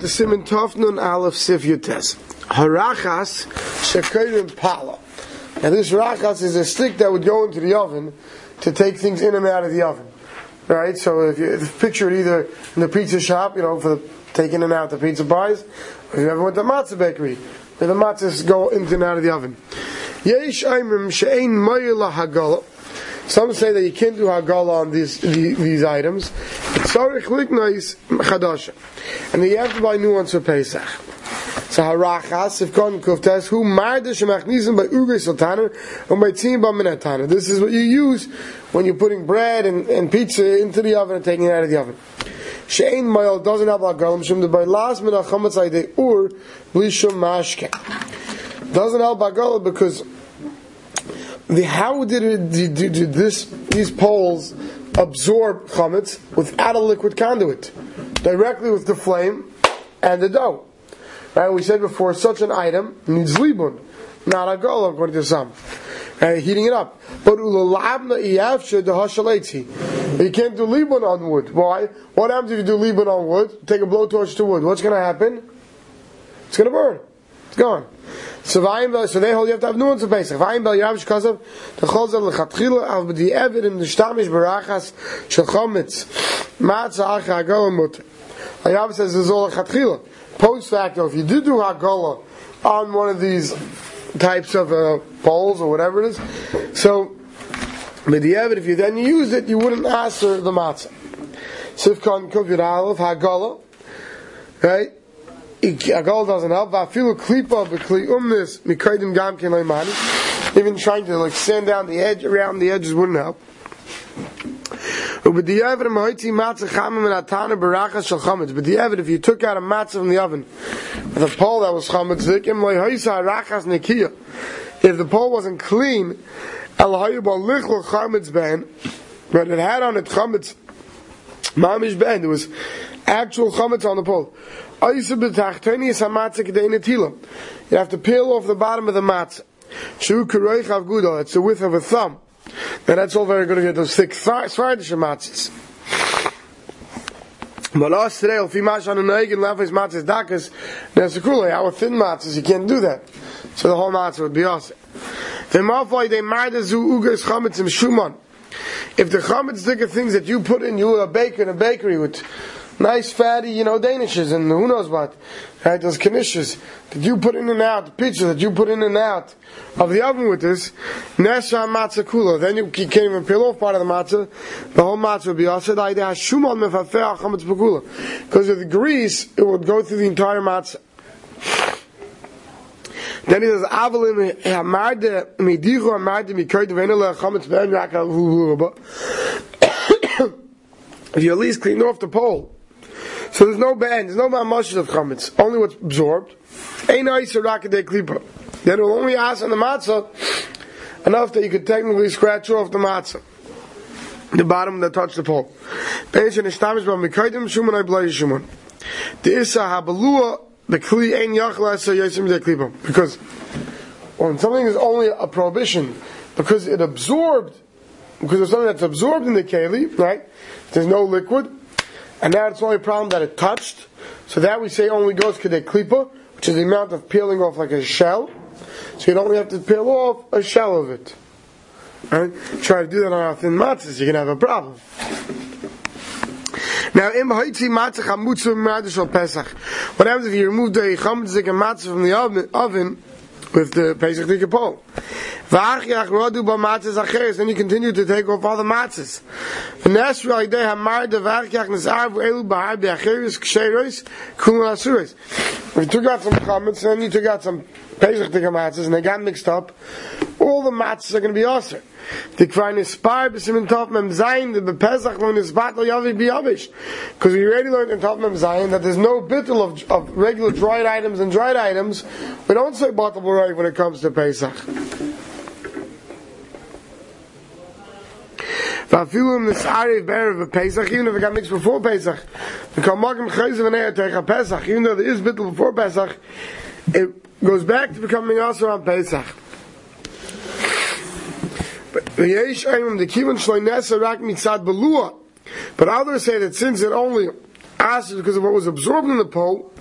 to Simon Tofnun Aleph Sif Yutes. Harachas Shekirim Pala. Now this rachas is a stick that would go into the oven to take things in and out of the oven. Right? So if you picture it either in the pizza shop, you know, for the taking in and out the pizza pies, or if you ever went to matzah bakery, where the matzahs go into and out of the oven. Yesh Aimrim She'ein Mayla Hagala. Some say that you can't do hagala on these these items. Tzarich liknois chadasha, and you have to buy new ones for Pesach. So harachas if kon kuftas who marde shemachnisim by ugay sultaner or by tzim ba This is what you use when you're putting bread and, and pizza into the oven and taking it out of the oven. Shein mayel doesn't have hagalim shum by last minute chametz ayde ur blishum mashke. Doesn't help hagalim because the how did, it, did, did, did this these poles absorb chametz without a liquid conduit, directly with the flame and the dough? Right? We said before, such an item needs libun, not a gola, according to some. Uh, heating it up. But ulalabna the hashaletzi. You can't do libun on wood. Why? What happens if you do libun on wood? Take a blowtorch to wood. What's going to happen? It's going to burn. It's gone. So vayim so they hold you have to have nuance of Pesach. Vayim bel yavish kasav the cholzer lechatchila av b'di evid im nishtamish barachas shel chometz matzah acha agol mutter. Yav says this is all lechatchila. Post facto, if you did do hagola on one of these types of uh, poles or whatever it is, so Medievid, if you then used it, you wouldn't answer the matzah. Sifkan kuvir aleph hagola, right? Agol doesn't help. Vafilu klipa b'kli umnis mikaidim gam Even trying to like sand down the edge around the edges wouldn't help. But the oven, if you took out a matzah from the oven. A pole that was chametzik, if the pole wasn't clean, but it had on it chametz mamish ben, it was actual chametz on the pole. You have to peel off the bottom of the matzah. It's the width of a thumb. Now that's all very good to get those thick Svardish matzahs. Us today, if you mash on a naig and lefes matzahs dakas, that's a cool Our thin matzahs, you can't do that. So the whole matzah would be awesome. If the chametz of things that you put in, you a baker in a bakery with nice fatty, you know, danishes and who knows what, right? Those knishes that you put in and out, the pizza that you put in and out of the oven with this, nesha matzah kula. Then you can't even peel off part of the matzah. The whole matzah would be also because of the grease, it would go through the entire matzah. Then he says, "Avalin hamarde midichu hamarde mikoyd v'enele chametz ben yakal If you at least clean off the pole, so there's no band, there's no mamash of chametz, only what's absorbed. Ein iser rakadei klipa. Then it will only ask on the matzah enough that you could technically scratch off the matzah. The bottom that touched the pole. Beishan ishtamish ba mikaidim shuman ay blay shuman. The isa habalua the kli ein yachla sa yasim de klipa. Because when something is only a prohibition, because it absorbed, because there's something that's absorbed in the keli, right? There's no liquid, and now it's only problem that it touched. So that we say only goes kedei klipa, which is the amount of peeling off like a shell. So you only have to peel off a shell of it. Right? Try to do that on our thin matzahs, you're gonna have a problem. Now, im hoitzi matzah chamutzu ma'adishal pesach. What happens if you remove the chametzik and matzah from the oven with the pesach tikapol? V'achiyach rodu ba matzahs acheres. Then you continue to take off all the matzahs. V'nesru alidei hamar de v'achiyach nesar v'elu bahar be'acheres ksheres kulun. If you took out some chametz, then you took out some pesach tikamatzahs, and they got mixed up, all the matzahs are going to be awesome. The Kvain is spar b'simin tov mem zayin the bepesach lo nisbat lo yavi biyavish. Because we already learned in tov mem zayin that there's no bittul of, of regular dried items and dried items. We don't say batal right when it comes to Pesach. Im nisari be'erev of Pesach, even if it got mixed before Pesach, the kalmagim chayzev and techa Pesach, even though there is bittul before Pesach, it goes back to becoming also on Pesach. But others say that since it only Asr because of what was absorbed in the pole.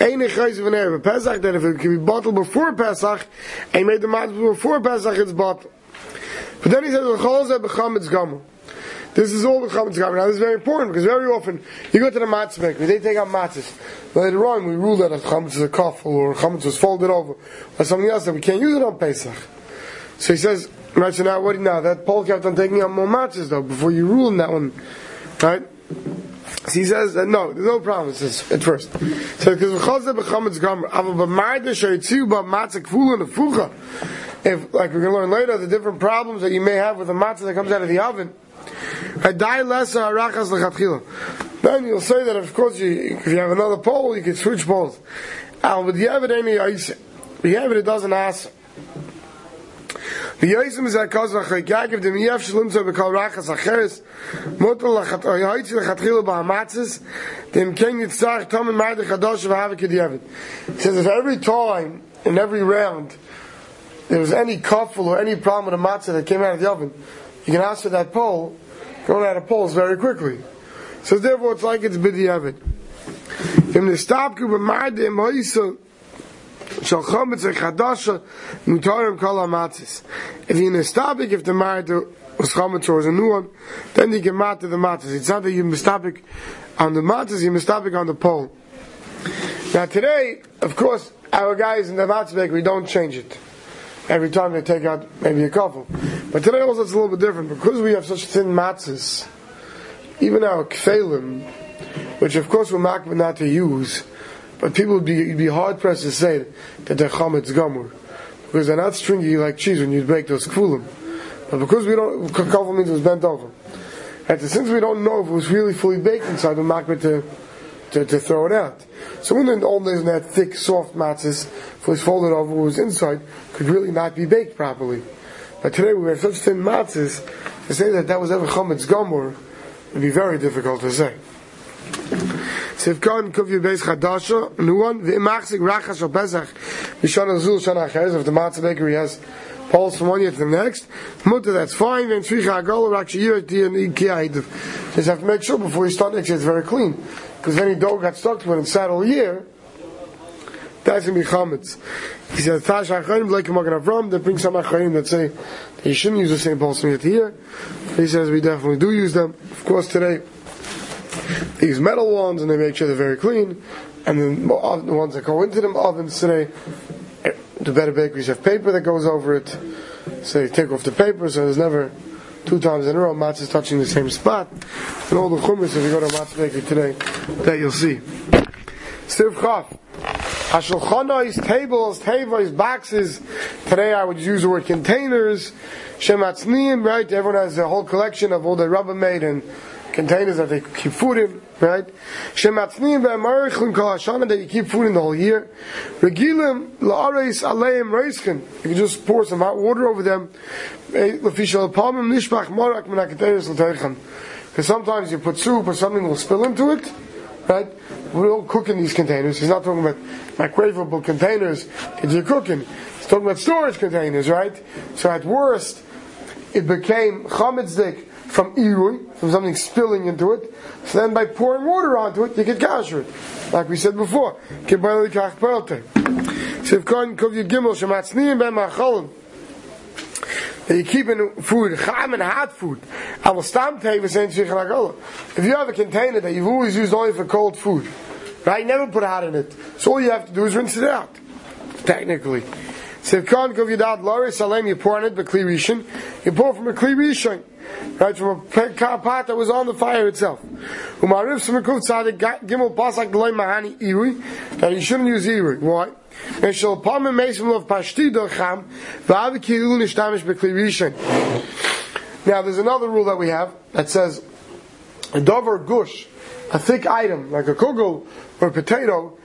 Ein chayz of an Erev Pesach, that if it can be bottled before Pesach, and made the matzah before Pesach, it's bottled. But then he says, L'chol zeh b'chametz gamel. This is all the chametz gamel. Now this is very important, because very often, you go to the matzah bakery, they take out matzahs. Later on, we rule that a chametz is a kafel, or a chametz was folded over, or something else, that we can't use it on Pesach. So he says, right, so now what now? That Paul kept on taking out more matzahs though, before you rule in that one. Right? So he says that no, there's no says at first. So because v'chazeh b'chametz gamer, aval b'marde shayitzu b'matzah kfula nefucha. If like we're going to learn later, the different problems that you may have with the matzah that comes out of the oven. Then you'll say that of course you, if you have another pole, you can switch poles. Al b'diavad any ice. B'diavad it doesn't ask. The is a cause of the Miyaf Shalom to Bekal Rachas Acheres, Motel the Mken Yitzhak, Tom of says, if every time, in every round, there was any coughful or any problem with a matzah that came out of the oven, you can answer that pole, going out of poles very quickly. So therefore it's like it's B'diavad. Im Nistapku B'mardi Im Hoysa, shall chometz chadasha mutarim kol hamatzis. If you nestabik, if the marita was chometz or was a new one, then you can mata the matzis. It's not that you mistabik on the matzis, you mistabik on the pole. Now today, of course, our guys in the matzah we don't change it. Every time they take out maybe a couple. But today also it's a little bit different. Because we have such thin matzahs, even our kfelim, which of course we're not not to use, but people would be, be hard pressed to say that they're chametz gamur. Because they're not stringy like cheese when you bake those kfulim. But because we don't, kafel means it was bent over. And since we don't know if it was really fully baked inside, we're not to, to, to throw it out. So when in the old days, when that thick, soft matzahs, if it was folded over, it was inside, could really not be baked properly. But today we have such thin matzahs, to say that that was ever chametz gamur, would be very difficult to say. Sivkon Kufyu Beis Chadasha, new one, V'imachzik Rachas Shal Pesach, Mishana Zul Shana Acheres, if the matzah bakery has poles from one year to the next, Mutter, that's fine, then Tzvicha Agol, Rakshiyah, Tiyan, Ikiyah, Just have to make sure before you start next year it's very clean. Because any dough got stuck to it and sat all year, that's going to be chametz. He says, Tash HaChayim, like Magen Avram, that bring some HaChayim that say that you shouldn't use the same poles from here to here. He says we definitely do use them. Of course, today, they use metal ones and they make sure they're very clean. And then the ones that go into them ovens today, eh, the better bakeries have paper that goes over it. So you take off the paper, so there's never two times in a row matzah is touching the same spot. And all the chumras, if you go to a matzah bakery today, that you'll see. Stiv Chaf. Hashulchanois, tables, tavois, boxes. Today I would use the word containers. Shematzniim, right? Everyone has a whole collection of all the Rubbermaid and containers that they keep food in, right? Shematznim ve'amarichlin kol hashana that you keep food in the whole year. Regilim la'areis aleim reiskin. You can just pour some hot water over them. Lefishal palmim nishbach morak menakateris l'teichan. Because sometimes you put soup or something will spill into it, right? We don't cook in these containers. He's not talking about microwavable containers that you're cooking. He's talking about storage containers, right? So at worst, it became chametzdek from irui, from something spilling into it. So then by pouring water onto it, you get kasher it. Like we said before. That you keep in food, cham and hot food. I will If you have a container that you've always used only for cold food, right? Never put hot in it. So all you have to do is rinse it out. Technically. Sivkan kov yadad lari salem, you pour on it, but kli. You pour from a kli right from a pot that was on the fire itself. That he shouldn't use Iri. Why? And shall palm and mason of Pashti Docham Va'avi Kiru Nishtamish Bekli. Now there's another rule that we have that says a dover gush, a thick item like a kugel or a potato,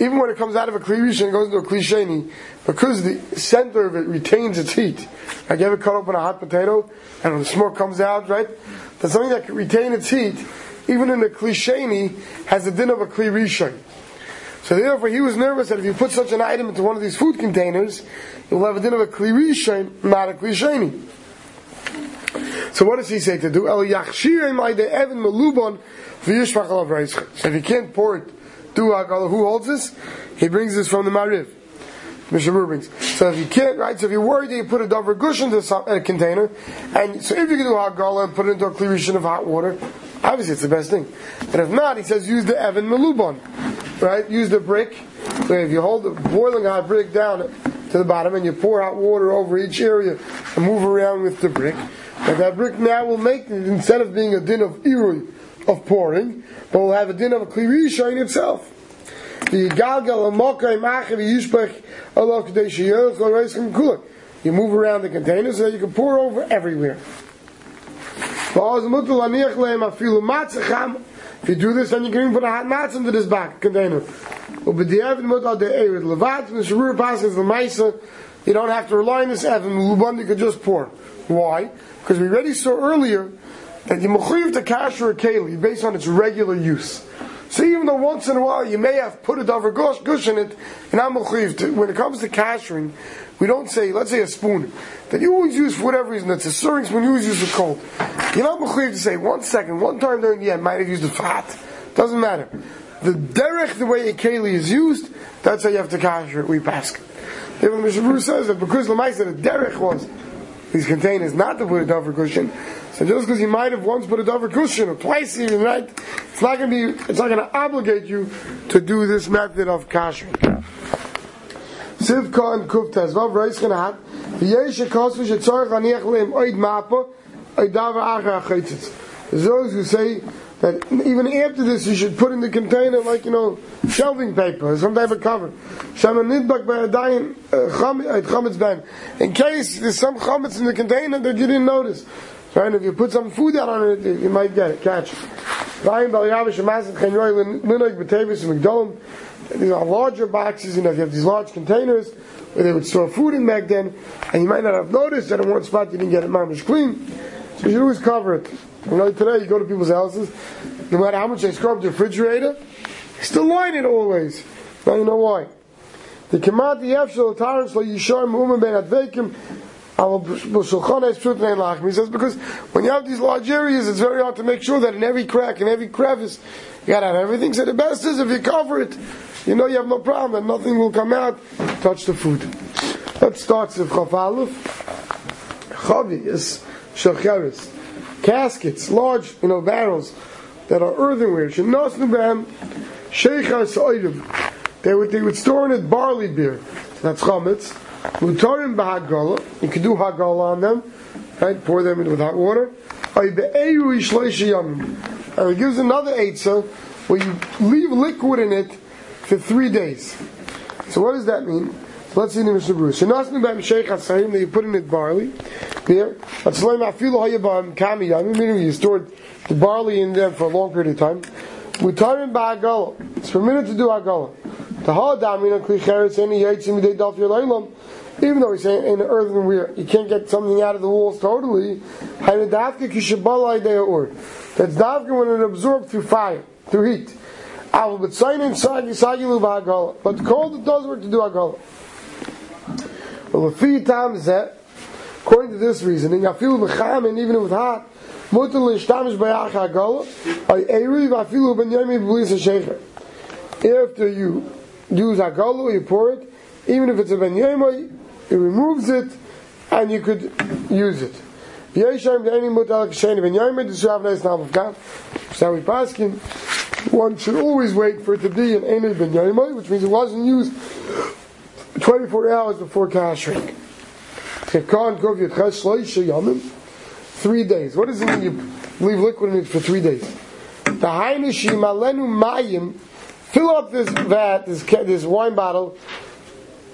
even when it comes out of a kli it goes into a kli because the center of it retains its heat. Like you ever cut open a hot potato and the smoke comes out, right? That's something that can retain its heat, even in a kli has the din of a kli rishon. So therefore, he was nervous that if you put such an item into one of these food containers, you'll have a din of a kli rishon, not a kli. So what does he say to do? So if you can't pour it, do Hagala. Who holds this? He brings this from the Mariv. Mishnah brings. So if you can't, right? So if you're worried that you put a dover gush into a uh, container, and so if you can do hagala and put it into a clearation of hot water, obviously it's the best thing. But if not, he says use the Evan Melubon, right? Use the brick. So if you hold the boiling hot brick down to the bottom and you pour hot water over each area and move around with the brick, and that brick now will make instead of being a din of irui, of pouring, but will have a din of a klirisha in itself. You move around the container so that you can pour over everywhere. If you do this, then you can even put a hot matzah into this back container. You don't have to rely on this Evan. You could just pour. Why? Because we already saw earlier that you mechuyev to kasher a keli based on its regular use. So even though once in a while you may have put a davar gush, gush in it, and I'm mechuyev when it comes to kashering, we don't say, let's say a spoon, that you always use for whatever reason, that's a serving spoon, you always use it cold. You're not mechuyev to say, one second, one time during the end, might have used it fat. Doesn't matter. The derech, the way a keli is used, that's how you have to kasher it, we pass. Even the Mishnah says that because the Lamaisa, the derech was, these containers not to put a davar cushion, so just because you might have once put a davar cushion or twice even, right? It's not going to be. It's not going to obligate you to do this method of kashering. Sivka and Kuftas. Vav Reis have. V'yesh kosu shetzorach aniach leim oid mapa oid davar acher achitzitz. There's those who say that even after this you should put in the container like you know shelving paper some type of cover. Uh, in case there's some chametz in the container that you didn't notice. Right? If you put some food out on it, you might get it, catch it. These are larger boxes, you know, if you have these large containers where they would store food in back then, and you might not have noticed that in one spot you didn't get it mamish clean, so you always cover it. You know, today you go to people's houses, no matter how much they scrub the refrigerator, still line it always. Now you know why. The Kamat the Efshel Tarans Lo Yishar Mu'umen Ben Advekim he says because when you have these large areas, it's very hard to make sure that in every crack, in every crevice, you gotta have everything. So the best is if you cover it, you know you have no problem and nothing will come out, touch the food. Let's start with Chaf Aleph. Is shacheres. Caskets, large, you know, barrels that are earthenware. Shenasnu b'hem sheichas oidim. They would, they would store in it barley beer. That's chametz. Mutarim b'hagala. You can do hagala on them, right? Pour them in with hot water. And it gives another eitzah where you leave liquid in it for three days. So what does that mean? Let's see the Mishnah Berurah. Shenasnu b'hem sheich hasayim that you put in it barley. Yamim. Meaning you stored the barley in there for a long period of time. Mutarim b'hagala. It's permitted to do your even though he's saying in the earthenware, you can't get something out of the walls totally. That's davka when it absorbed through fire, through heat. But cold it does work to do agala. Well, the three times that, according to this reasoning, I feel and even with hot, I ben ha'shecher. After you use agala, you pour it, even if it's a ben yomi, it removes it, and you could use it. So we paskin, one should always wait for it to be an Enid ben which means it wasn't used 24 hours before kashering. Three days. What does it mean you leave liquid in it for three days? The Hainishi Malenu Mayim, fill up this vat, this, this wine bottle,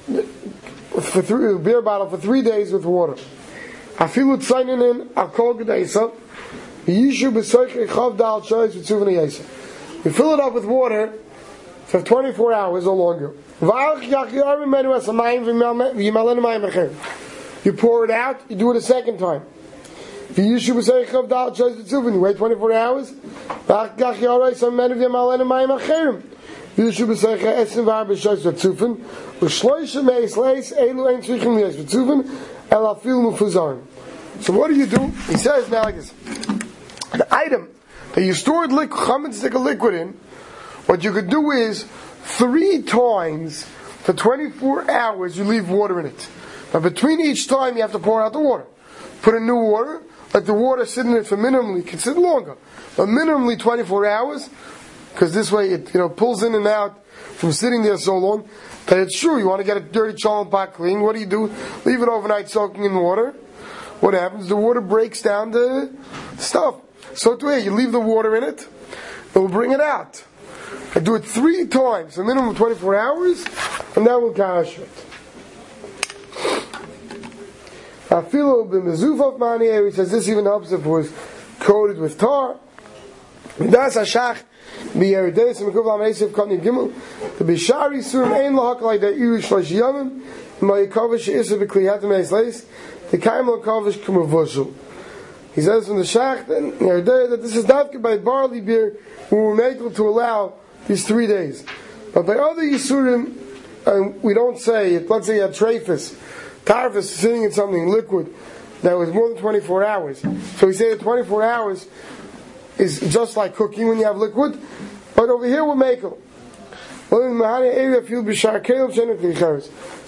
for three, beer bottle for three days with water. Tzainin in akol gedeisa. Yishu b'soich echav dal shoyz v'tzuvin yisa. You fill it up with water for 24 hours or longer. You pour it out, you do it a second time. You wait 24 hours. El afil mufuzarin. So what do you do? He says now like this. The item that you stored liquid, chametz liquid in, what you could do is three times for 24 hours you leave water in it. But between each time you have to pour out the water. Put in new water, let the water sit in it for minimally, can sit longer, but minimally 24 hours, because this way it you know pulls in and out from sitting there so long. That it's true, you want to get a dirty cholent pot clean, what do you do? Leave it overnight soaking in water. What happens? The water breaks down the stuff. So to it, you leave the water in it, it will bring it out. I do it three times, a minimum of 24 hours, and that will cash it. I feel b'mezufaf mani. He says this even helps if it was coated with tar. Midas hashach b'yerideis mekuv l'amesiv kani gimel. Bishari surim ein lahak like that irish shlosh yamim. Ma'yikavish isa b'kliyatim eis leis. The kaim kumavushu. He says from the shach that this is not by barley beer we were made to allow these three days. But by other Yisurim, and we don't say, let's say you had trafis, is sitting in something liquid that was more than 24 hours. So we say that 24 hours is just like cooking when you have liquid, but over here we're making. So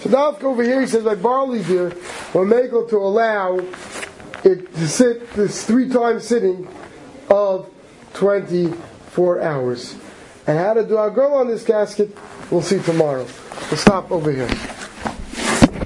now over here, he says by barley beer, we're to allow it to sit this three times sitting of 24 hours. And how to do our go on this casket, we'll see tomorrow. We'll stop over here.